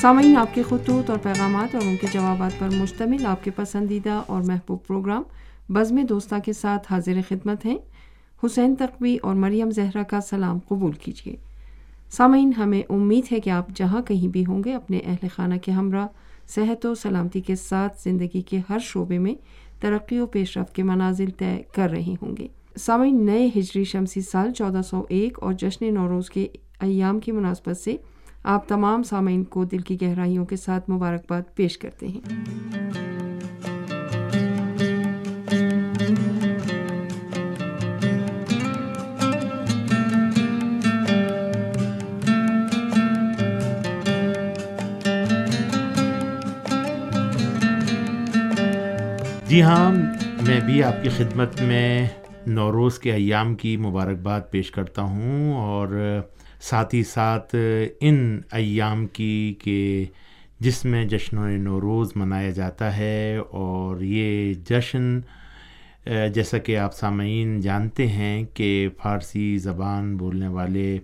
سامعین، آپ کے خطوط اور پیغامات اور ان کے جوابات پر مشتمل آپ کے پسندیدہ اور محبوب پروگرام بزم دوستہ کے ساتھ حاضر خدمت ہیں۔ حسین تقوی اور مریم زہرا کا سلام قبول کیجیے۔ سامعین، ہمیں امید ہے کہ آپ جہاں کہیں بھی ہوں گے، اپنے اہل خانہ کے ہمراہ، صحت و سلامتی کے ساتھ زندگی کے ہر شعبے میں ترقی و پیش رفت کے منازل طے کر رہے ہوں گے۔ سامعین، نئے ہجری شمسی سال چودہ سو ایک اور جشن نوروز کے ایام کی مناسبت سے آپ تمام سامعین کو دل کی گہرائیوں کے ساتھ مبارکباد پیش کرتے ہیں۔ جی ہاں میں بھی آپ کی خدمت میں نوروز کے ایام کی مبارکباد پیش کرتا ہوں اور ساتھ ہی ساتھ ان ایام کی کہ جس میں جشن و نوروز منایا جاتا ہے اور یہ جشن جیسا کہ آپ سامعین جانتے ہیں کہ فارسی زبان بولنے والے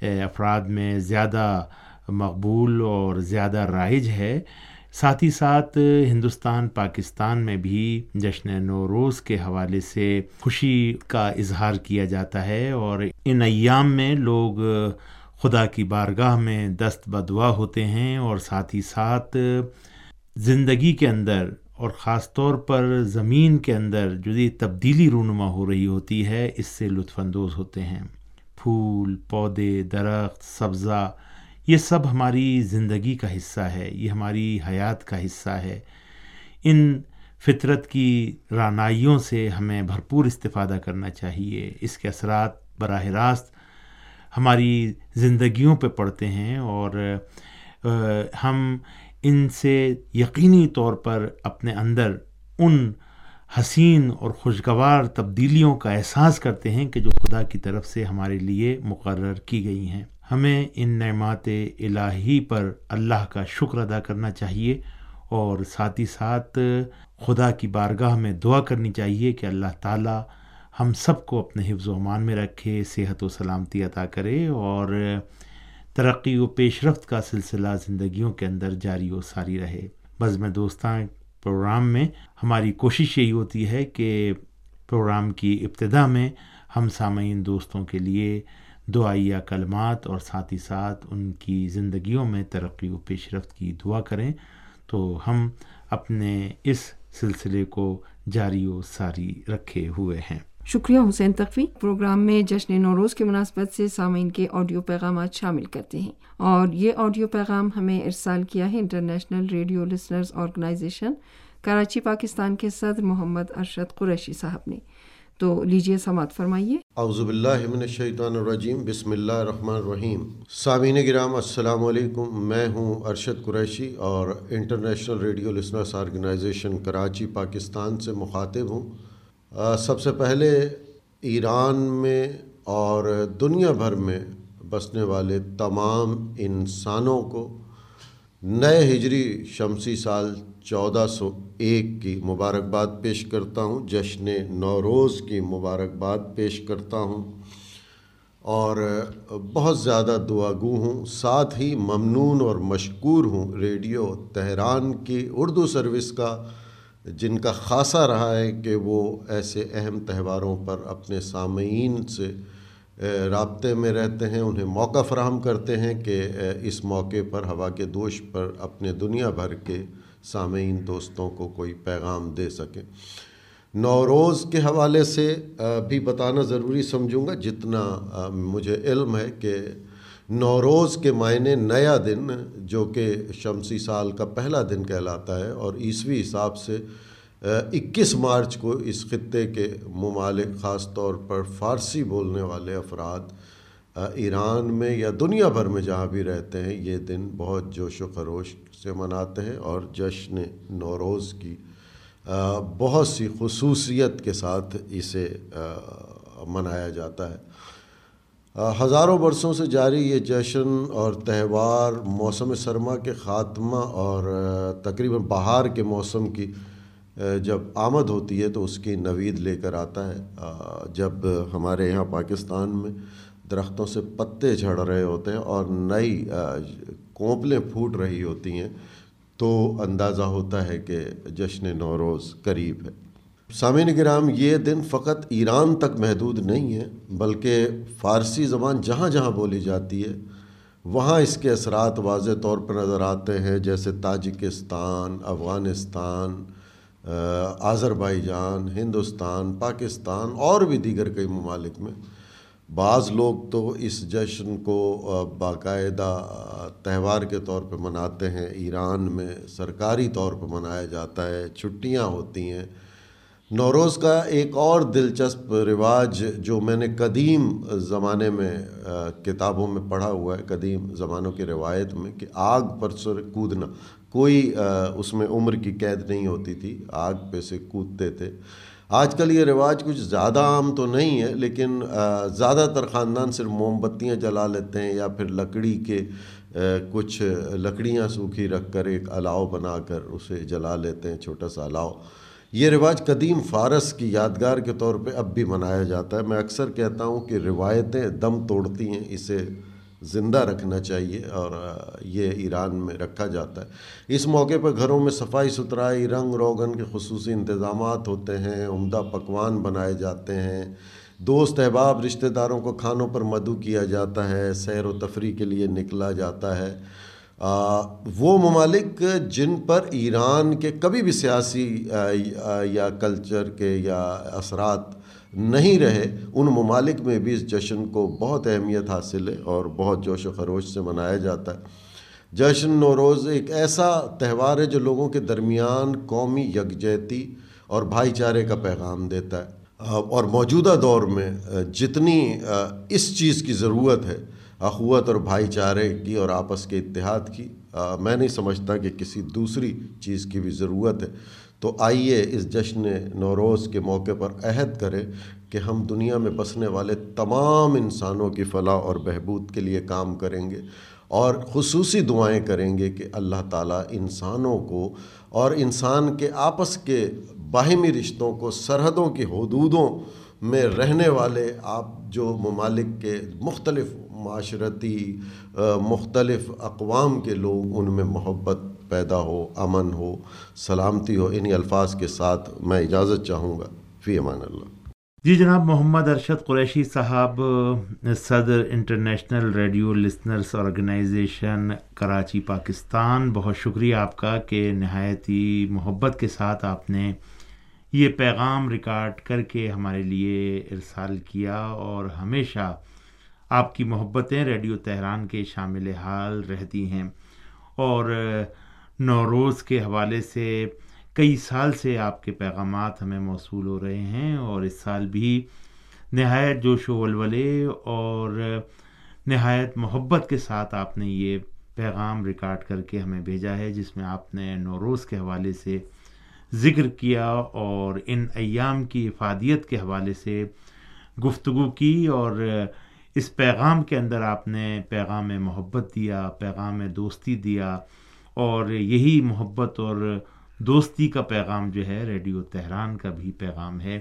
افراد میں زیادہ مقبول اور زیادہ رائج ہے۔ ساتھ ہی ساتھ ہندوستان، پاکستان میں بھی جشن نوروز کے حوالے سے خوشی کا اظہار کیا جاتا ہے اور ان ایام میں لوگ خدا کی بارگاہ میں دست بدعا ہوتے ہیں اور ساتھ ہی ساتھ زندگی کے اندر اور خاص طور پر زمین کے اندر جو یہ تبدیلی رونما ہو رہی ہوتی ہے، اس سے لطف اندوز ہوتے ہیں۔ پھول، پودے، درخت، سبزہ یہ سب ہماری زندگی کا حصہ ہے، یہ ہماری حیات کا حصہ ہے۔ ان فطرت کی رانائیوں سے ہمیں بھرپور استفادہ کرنا چاہیے۔ اس کے اثرات براہ راست ہماری زندگیوں پہ پڑتے ہیں اور ہم ان سے یقینی طور پر اپنے اندر ان حسین اور خوشگوار تبدیلیوں کا احساس کرتے ہیں کہ جو خدا کی طرف سے ہمارے لیے مقرر کی گئی ہیں۔ ہمیں ان نعمات الہی پر اللہ کا شکر ادا کرنا چاہیے اور ساتھ ہی ساتھ خدا کی بارگاہ میں دعا کرنی چاہیے کہ اللہ تعالیٰ ہم سب کو اپنے حفظ و امان میں رکھے، صحت و سلامتی عطا کرے اور ترقی و پیش رفت کا سلسلہ زندگیوں کے اندر جاری و ساری رہے۔ بس میں دوستان پروگرام میں ہماری کوشش یہی ہوتی ہے کہ پروگرام کی ابتدا میں ہم سامعین دوستوں کے لیے دعائیہ کلمات اور ساتھ ہی ساتھ ان کی زندگیوں میں ترقی و پیش رفت کی دعا کریں تو ہم اپنے اس سلسلے کو جاری و ساری رکھے ہوئے ہیں۔ شکریہ حسین تقوی۔ پروگرام میں جشن نوروز کی مناسبت سے سامعین کے آڈیو پیغامات شامل کرتے ہیں۔ اور یہ آڈیو پیغام ہمیں ارسال کیا ہے international radio listeners organisation, Karachi, Pakistan کے صدر محمد ارشد قریشی صاحب نے۔ تو لیجیے سماعت فرمائیے۔ اعوذ باللہ من الشیطان الرجیم، بسم اللہ الرحمن الرحیم۔ سامعین گرام، السلام علیکم۔ میں ہوں ارشد قریشی اور international radio listeners organisation, Karachi, Pakistan سے مخاطب ہوں۔ سب سے پہلے ایران میں اور دنیا بھر میں بسنے والے تمام انسانوں کو نئے ہجری شمسی سال چودہ سو ایک کی مبارکباد پیش کرتا ہوں، جشن نوروز کی مبارکباد پیش کرتا ہوں۔ اور بہت زیادہ دعا گو ہوں، ساتھ ہی ممنون اور مشکور ہوں ریڈیو تہران کی اردو سروس کا، جن کا خاصا رہا ہے کہ وہ ایسے اہم تہواروں پر اپنے سامعین سے رابطے میں رہتے ہیں، انہیں موقع فراہم کرتے ہیں کہ اس موقع پر ہوا کے دوش پر اپنے دنیا بھر کے سامعین دوستوں کو کوئی پیغام دے سکیں نوروز کے حوالے سے بھی بتانا ضروری سمجھوں گا، جتنا مجھے علم ہے کہ نوروز کے معنی نیا دن، جو کہ شمسی سال کا پہلا دن کہلاتا ہے، اور عیسوی حساب سے اکیس مارچ کو اس خطے کے ممالک، خاص طور پر فارسی بولنے والے افراد ایران میں یا دنیا بھر میں جہاں بھی رہتے ہیں، یہ دن بہت جوش و خروش سے مناتے ہیں اور جشن نوروز کی بہت سی خصوصیت کے ساتھ اسے منایا جاتا ہے۔ ہزاروں برسوں سے جاری یہ جشن اور تہوار موسم سرما کے خاتمہ اور تقریباً بہار کے موسم کی جب آمد ہوتی ہے تو اس کی نوید لے کر آتا ہے۔ جب ہمارے یہاں پاکستان میں درختوں سے پتے جھڑ رہے ہوتے ہیں اور نئی کونپلیں پھوٹ رہی ہوتی ہیں، تو اندازہ ہوتا ہے کہ جشن نوروز قریب ہے۔ سامعین کرام، یہ دن فقط ایران تک محدود نہیں ہے، بلکہ فارسی زبان جہاں جہاں بولی جاتی ہے، وہاں اس کے اثرات واضح طور پر نظر آتے ہیں، جیسے Tajikistan, Afghanistan Azerbaijan Hindustan, Pakistan اور بھی دیگر کئی ممالک میں۔ بعض لوگ تو اس جشن کو باقاعدہ تہوار کے طور پہ مناتے ہیں۔ ایران میں سرکاری طور پہ منایا جاتا ہے، چھٹیاں ہوتی ہیں۔ نوروز کا ایک اور دلچسپ رواج جو میں نے قدیم زمانے میں کتابوں میں پڑھا ہوا ہے، قدیم زمانوں کی روایت میں کہ آگ پر سر کودنا۔ کوئی اس میں عمر کی قید نہیں ہوتی تھی، آگ پہ سے کودتے تھے۔ آج کل یہ رواج کچھ زیادہ عام تو نہیں ہے، لیکن زیادہ تر خاندان صرف موم بتیاں جلا لیتے ہیں یا پھر لکڑی کے کچھ لکڑیاں سوکھی رکھ کر ایک الاؤ بنا کر اسے جلا لیتے ہیں، چھوٹا سا الاؤ۔ یہ رواج قدیم فارس کی یادگار کے طور پہ اب بھی منایا جاتا ہے۔ میں اکثر کہتا ہوں کہ روایتیں دم توڑتی ہیں، اسے زندہ رکھنا چاہیے اور یہ ایران میں رکھا جاتا ہے۔ اس موقع پر گھروں میں صفائی ستھرائی، رنگ روغن کے خصوصی انتظامات ہوتے ہیں، عمدہ پکوان بنائے جاتے ہیں۔ دوست احباب، رشتہ داروں کو کھانوں پر مدعو کیا جاتا ہے، سیر و تفریح کے لیے نکلا جاتا ہے۔ وہ ممالک جن پر ایران کے کبھی بھی سیاسی یا کلچر کے یا اثرات نہیں رہے، ان ممالک میں بھی اس جشن کو بہت اہمیت حاصل ہے اور بہت جوش و خروش سے منایا جاتا ہے۔ جشن نوروز ایک ایسا تہوار ہے جو لوگوں کے درمیان قومی یکجہتی اور بھائی چارے کا پیغام دیتا ہے۔ اور موجودہ دور میں جتنی اس چیز کی ضرورت ہے، اخوت اور بھائی چارے کی اور آپس کے اتحاد کی میں نہیں سمجھتا کہ کسی دوسری چیز کی بھی ضرورت ہے۔ تو آئیے اس جشن نوروز کے موقع پر عہد کریں کہ ہم دنیا میں بسنے والے تمام انسانوں کی فلاح اور بہبود کے لیے کام کریں گے اور خصوصی دعائیں کریں گے کہ اللہ تعالیٰ انسانوں کو اور انسان کے آپس کے باہمی رشتوں کو سرحدوں کی حدودوں میں رہنے والے آپ جو ممالک کے مختلف معاشرتی مختلف اقوام کے لوگ، ان میں محبت پیدا ہو، امن ہو، سلامتی ہو، انہی الفاظ کے ساتھ میں اجازت چاہوں گا۔ فی امان اللہ۔ جی جناب، محمد ارشد قریشی صاحب، صدر international radio listeners organisation, Karachi, Pakistan. بہت شکریہ آپ کا کہ نہایت ہی محبت کے ساتھ آپ نے یہ پیغام ریکارڈ کر کے ہمارے لیے ارسال کیا اور ہمیشہ آپ کی محبتیں ریڈیو تہران کے شامل حال رہتی ہیں۔ اور نوروز کے حوالے سے کئی سال سے آپ کے پیغامات ہمیں موصول ہو رہے ہیں اور اس سال بھی نہایت جوش و ولولے اور نہایت محبت کے ساتھ آپ نے یہ پیغام ریکارڈ کر کے ہمیں بھیجا ہے، جس میں آپ نے نوروز کے حوالے سے ذکر کیا اور ان ایام کی افادیت کے حوالے سے گفتگو کی اور اس پیغام کے اندر آپ نے پیغام محبت دیا، پیغام دوستی دیا اور یہی محبت اور دوستی کا پیغام جو ہے، ریڈیو تہران کا بھی پیغام ہے۔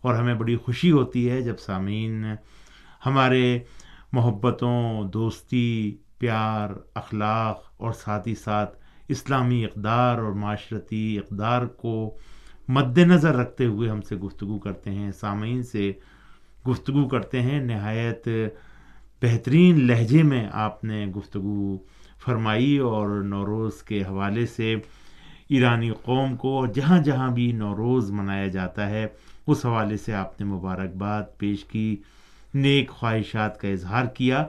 اور ہمیں بڑی خوشی ہوتی ہے جب سامعین ہمارے محبتوں، دوستی، پیار، اخلاق اور ساتھ ہی ساتھ اسلامی اقدار اور معاشرتی اقدار کو مد نظر رکھتے ہوئے ہم سے گفتگو کرتے ہیں۔ سامعین سے گفتگو کرتے ہیں۔ نہایت بہترین لہجے میں آپ نے گفتگو فرمائی اور نوروز کے حوالے سے ایرانی قوم کو جہاں جہاں بھی نوروز منایا جاتا ہے اس حوالے سے آپ نے مبارکباد پیش کی نیک خواہشات کا اظہار کیا۔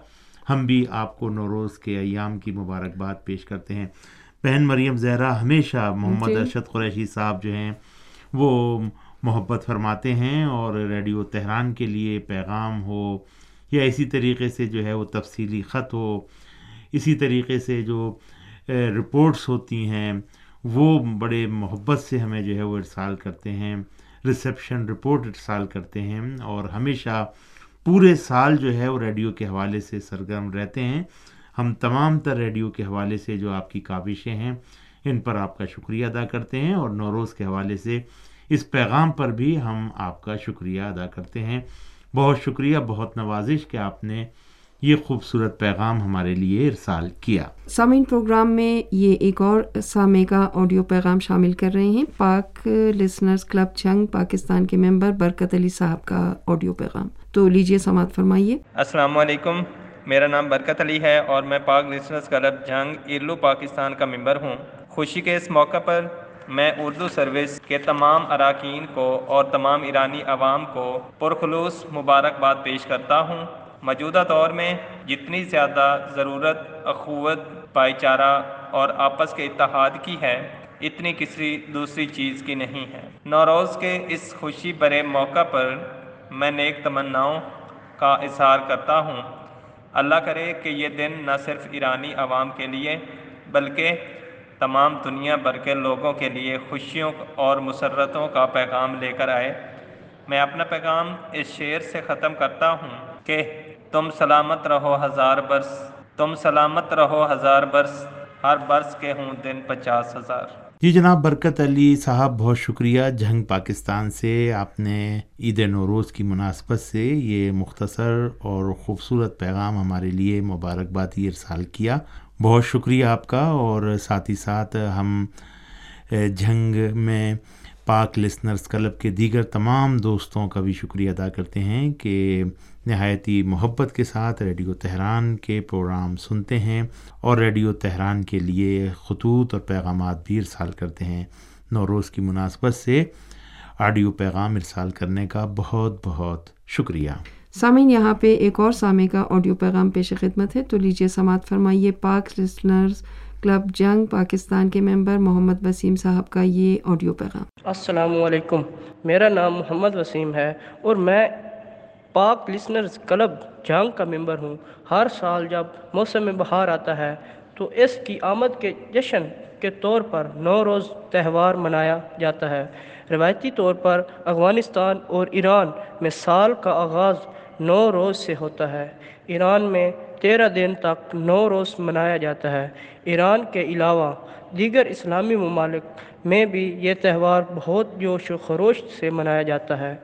ہم بھی آپ کو نوروز کے ایام کی مبارکباد پیش کرتے ہیں۔ بہن مریم زہرا ہمیشہ محمد جی۔ ارشد قریشی صاحب جو ہیں وہ محبت فرماتے ہیں اور ریڈیو تہران کے لیے پیغام ہو یا اسی طریقے سے جو ہے وہ تفصیلی خط ہو اسی طریقے سے جو رپورٹس ہوتی ہیں، وہ بڑے محبت سے ہمیں جو ہے وہ ارسال کرتے ہیں ریسیپشن رپورٹ ارسال کرتے ہیں اور ہمیشہ پورے سال جو ہے وہ ریڈیو کے حوالے سے سرگرم رہتے ہیں۔ ہم تمام تر ریڈیو کے حوالے سے جو آپ کی کاوشیں ہیں، ان پر آپ کا شکریہ ادا کرتے ہیں اور نوروز کے حوالے سے اس پیغام پر بھی ہم آپ کا شکریہ ادا کرتے ہیں۔ بہت شکریہ، بہت نوازش کہ آپ نے یہ خوبصورت پیغام ہمارے لیے ارسال کیا۔ سامعین پروگرام میں یہ ایک اور سامع کا آڈیو پیغام شامل کر رہے ہیں۔ پاک لسنرز کلب جنگ پاکستان کے ممبر برکت علی صاحب کا آڈیو پیغام۔ تو لیجیے سماعت فرمائیے۔ السلام علیکم۔ میرا نام برکت علی ہے اور میں پاک لسنرز کلب جنگ ارلو پاکستان کا ممبر ہوں۔ خوشی کے اس موقع پر میں اردو سروس کے تمام اراکین کو اور تمام ایرانی عوام کو پرخلوص مبارکباد پیش کرتا ہوں۔ موجودہ دور میں جتنی زیادہ ضرورت، اخوت بھائی چارہ اور آپس کے اتحاد کی ہے، اتنی کسی دوسری چیز کی نہیں ہے۔ نوروز کے اس خوشی برے موقع پر میں نیک تمناؤں کا اظہار کرتا ہوں۔ اللہ کرے کہ یہ دن نہ صرف ایرانی عوام کے لیے بلکہ تمام دنیا بھر کے لوگوں کے لیے خوشیوں اور مسرتوں کا پیغام لے کر آئے۔ میں اپنا پیغام اس شعر سے ختم کرتا ہوں کہ تم سلامت رہو ہزار برس، تم سلامت رہو ہزار برس، ہر برس کے ہوں دن پچاس ہزار۔ جی جناب، برکت علی صاحب، بہت شکریہ۔ جھنگ پاکستان سے آپ نے عید نوروز کی مناسبت سے یہ مختصر اور خوبصورت پیغام ہمارے لیے مبارکبادی ارسال کیا۔ بہت شکریہ آپ کا۔ اور ساتھ ہی ساتھ ہم جھنگ میں پاک لسنرز کلب کے دیگر تمام دوستوں کا بھی شکریہ ادا کرتے ہیں کہ نہایتی محبت کے ساتھ ریڈیو تہران کے پروگرام سنتے ہیں اور ریڈیو تہران کے لیے خطوط اور پیغامات بھی ارسال کرتے ہیں۔ نوروز کی مناسبت سے آڈیو پیغام ارسال کرنے کا بہت بہت شکریہ۔ سامعین، یہاں پہ ایک اور سامع کا آڈیو پیغام پیش خدمت ہے، تو لیجیے سماعت فرمائیے پاک لسنرز کلب جنگ پاکستان کے ممبر محمد وسیم صاحب کا یہ آڈیو پیغام۔ السلام علیکم۔ میرا نام محمد وسیم ہے اور میں پاک لسنرز کلب جنگ کا ممبر ہوں۔ ہر سال جب موسم بہار آتا ہے تو اس کی آمد کے جشن کے طور پر نو روز تہوار منایا جاتا ہے۔ روایتی طور پر افغانستان اور ایران میں سال کا آغاز نو روز سے ہوتا ہے۔ ایران میں تیرہ دن تک نو روز منایا جاتا ہے۔ ایران کے علاوہ دیگر اسلامی ممالک میں بھی یہ تہوار بہت جوش و خروش سے منایا جاتا ہے۔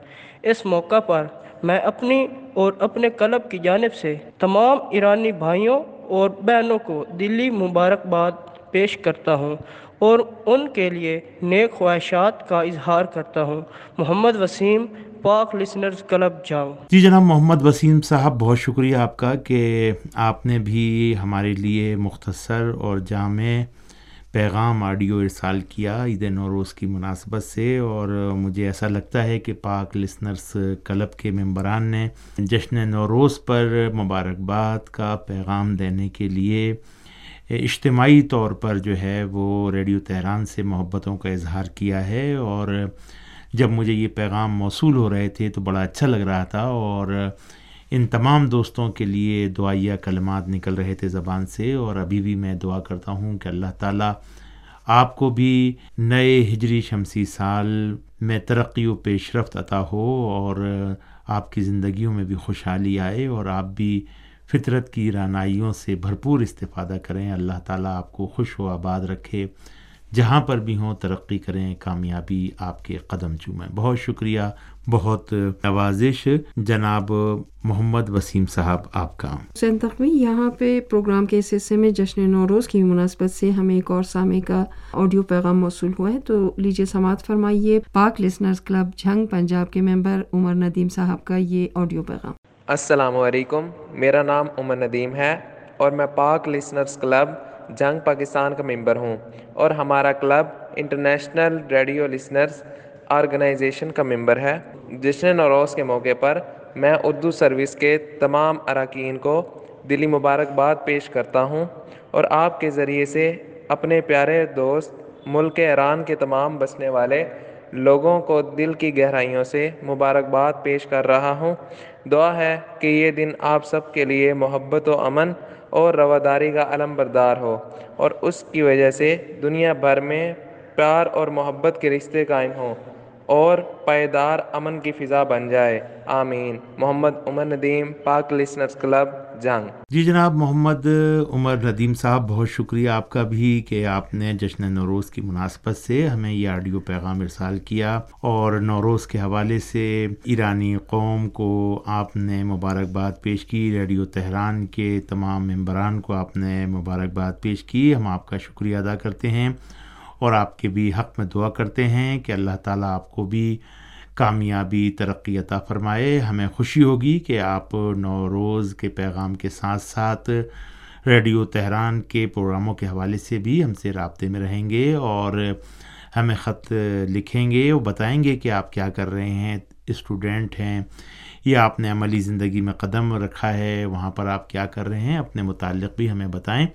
اس موقع پر میں اپنی اور اپنے کلب کی جانب سے تمام ایرانی بھائیوں اور بہنوں کو دلی مبارکباد پیش کرتا ہوں اور ان کے لیے نیک خواہشات کا اظہار کرتا ہوں۔ محمد وسیم پاک لسنرز کلب جاؤ۔ جی جناب محمد وسیم صاحب، بہت شکریہ آپ کا کہ آپ نے بھی ہمارے لیے مختصر اور جامع پیغام آڈیو ارسال کیا عید نوروز کی مناسبت سے، اور مجھے ایسا لگتا ہے کہ پاک لسنرس کلب کے ممبران نے جشن نوروز پر مبارکباد کا پیغام دینے کے لیے اجتماعی طور پر جو ہے وہ ریڈیو تہران سے محبتوں کا اظہار کیا ہے، اور جب مجھے یہ پیغام موصول ہو رہے تھے تو بڑا اچھا لگ رہا تھا اور ان تمام دوستوں کے لیے دعائیہ کلمات نکل رہے تھے زبان سے اور ابھی بھی میں دعا کرتا ہوں کہ اللہ تعالیٰ آپ کو بھی نئے ہجری شمسی سال میں ترقی و پیش رفت عطا ہو اور آپ کی زندگیوں میں بھی خوشحالی آئے اور آپ بھی فطرت کی رانائیوں سے بھرپور استفادہ کریں اللہ تعالیٰ آپ کو خوش و آباد رکھے جہاں پر بھی ہوں ترقی کریں کامیابی آپ کے قدم چومیں۔ بہت شکریہ بہت نوازش جناب محمد وسیم صاحب آپ کا۔ حسین تخمی یہاں پہ پروگرام کے اس حصے میں جشن نوروز کی مناسبت سے ہمیں ایک اور سامع کا آڈیو پیغام موصول ہوا ہے۔ تو لیجیے سماعت فرمائیے پاک لسنرز کلب جھنگ پنجاب کے ممبر عمر ندیم صاحب کا یہ آڈیو پیغام۔ السلام علیکم میرا نام عمر ندیم ہے اور میں پاک لسنرز کلب جنگ پاکستان کا ممبر ہوں اور ہمارا club international radio listeners organisation کا ممبر ہے۔ جشن نوروز کے موقع پر میں اردو سروس کے تمام اراکین کو دلی مبارکباد پیش کرتا ہوں اور آپ کے ذریعے سے اپنے پیارے دوست ملک ایران کے تمام بسنے والے لوگوں کو دل کی گہرائیوں سے مبارکباد پیش کر رہا ہوں۔ دعا ہے کہ یہ دن آپ سب کے لیے محبت و امن اور رواداری کا علم بردار ہو اور اس کی وجہ سے دنیا بھر میں پیار اور محبت کے رشتے قائم ہوں اور پائیدار امن کی فضا بن جائے۔ آمین۔ محمد عمر ندیم، پاک لسنرز کلب۔ جنگ جی جناب، محمد عمر ندیم صاحب، بہت شکریہ آپ کا بھی کہ آپ نے جشن نوروز کی مناسبت سے ہمیں یہ آڈیو پیغام ارسال کیا اور نوروز کے حوالے سے ایرانی قوم کو آپ نے مبارکباد پیش کی، ریڈیو تہران کے تمام ممبران کو آپ نے مبارکباد پیش کی۔ ہم آپ کا شکریہ ادا کرتے ہیں اور آپ کے بھی حق میں دعا کرتے ہیں کہ اللہ تعالیٰ آپ کو بھی کامیابی ترقی عطا فرمائے۔ ہمیں خوشی ہوگی کہ آپ نوروز کے پیغام کے ساتھ ساتھ ریڈیو تہران کے پروگراموں کے حوالے سے بھی ہم سے رابطے میں رہیں گے اور ہمیں خط لکھیں گے اور بتائیں گے کہ آپ کیا کر رہے ہیں، اسٹوڈنٹ ہیں یا آپ نے عملی زندگی میں قدم رکھا ہے، وہاں پر آپ کیا کر رہے ہیں، اپنے متعلق بھی ہمیں بتائیں۔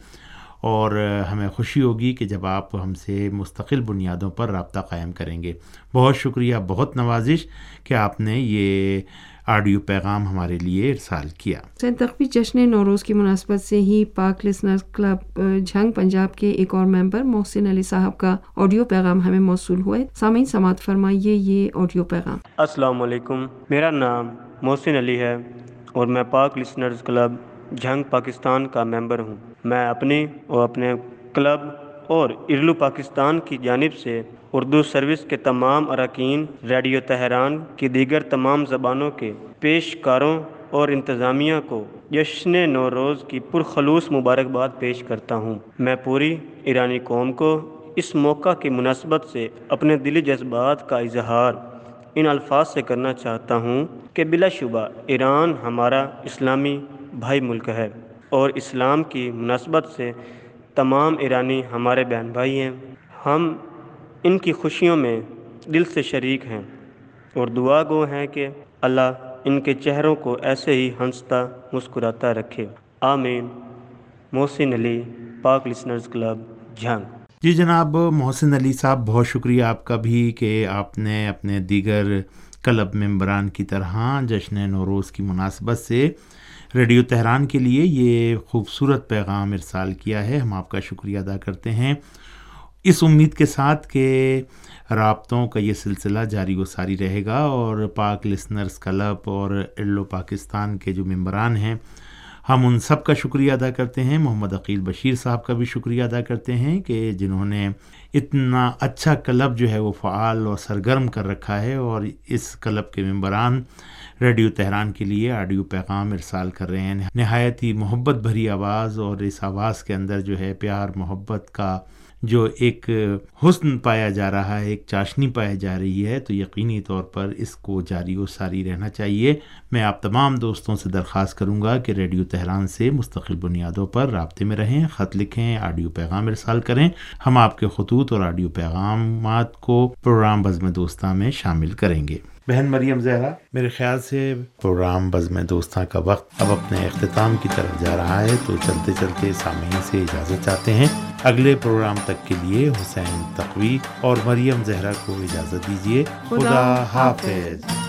اور ہمیں خوشی ہوگی کہ جب آپ ہم سے مستقل بنیادوں پر رابطہ قائم کریں گے۔ بہت شکریہ بہت نوازش کہ آپ نے یہ آڈیو پیغام ہمارے لیے ارسال کیا۔ سین تقوی جشن نوروز کی مناسبت سے ہی پاک لسنر کلب جھنگ پنجاب کے ایک اور ممبر محسن علی صاحب کا آڈیو پیغام ہمیں موصول ہوئے۔ سامعین سماعت فرمائیے یہ آڈیو پیغام۔ السلام علیکم میرا نام محسن علی ہے اور میں پاک لسنرز کلب جھنگ پاکستان کا ممبر ہوں۔ میں اپنی اور اپنے کلب اور ارلو پاکستان کی جانب سے اردو سروس کے تمام اراکین، ریڈیو تہران کی دیگر تمام زبانوں کے پیشکاروں اور انتظامیہ کو جشن نوروز کی پرخلوص مبارکباد پیش کرتا ہوں۔ میں پوری ایرانی قوم کو اس موقع کی مناسبت سے اپنے دلی جذبات کا اظہار ان الفاظ سے کرنا چاہتا ہوں کہ بلا شبہ ایران ہمارا اسلامی بھائی ملک ہے اور اسلام کی مناسبت سے تمام ایرانی ہمارے بہن بھائی ہیں۔ ہم ان کی خوشیوں میں دل سے شریک ہیں اور دعا گو ہیں کہ اللہ ان کے چہروں کو ایسے ہی ہنستا مسکراتا رکھے۔ آمین۔ محسن علی پاک لسنرز کلب جھنگ جی جناب، محسن علی صاحب، بہت شکریہ آپ کا بھی کہ آپ نے اپنے دیگر کلب ممبران کی طرح جشن نوروز کی مناسبت سے ریڈیو تہران کے لیے یہ خوبصورت پیغام ارسال کیا ہے۔ ہم آپ کا شکریہ ادا کرتے ہیں۔ اس امید کے ساتھ کہ رابطوں کا یہ سلسلہ جاری و ساری رہے گا اور پاک لسنرز کلب اور ایلو پاکستان کے جو ممبران ہیں، ہم ان سب کا شکریہ ادا کرتے ہیں۔ محمد عقیل بشیر صاحب کا بھی شکریہ ادا کرتے ہیں کہ جنہوں نے اتنا اچھا کلب جو ہے وہ فعال اور سرگرم کر رکھا ہے اور اس کلب کے ممبران ریڈیو تہران کے لیے آڈیو پیغام ارسال کر رہے ہیں۔ نہایت ہی محبت بھری آواز اور اس آواز کے اندر جو ہے پیار، محبت کا جو ایک حسن پایا جا رہا ہے، ایک چاشنی پائی جا رہی ہے، تو یقینی طور پر اس کو جاری و ساری رہنا چاہیے۔ میں آپ تمام دوستوں سے درخواست کروں گا کہ ریڈیو تہران سے مستقل بنیادوں پر رابطے میں رہیں، خط لکھیں، آڈیو پیغام ارسال کریں۔ ہم آپ کے خطوط اور آڈیو پیغامات کو پروگرام بزم دوستہ میں شامل کریں گے۔ بہن مریم زہرا۔ میرے خیال سے پروگرام بزم دوستاں کا وقت اب اپنے اختتام کی طرف جا رہا ہے، تو چلتے چلتے سامعین سے اجازت چاہتے ہیں۔ اگلے پروگرام تک کے لیے حسین تقوی اور مریم زہرا کو اجازت دیجیے خدا حافظ۔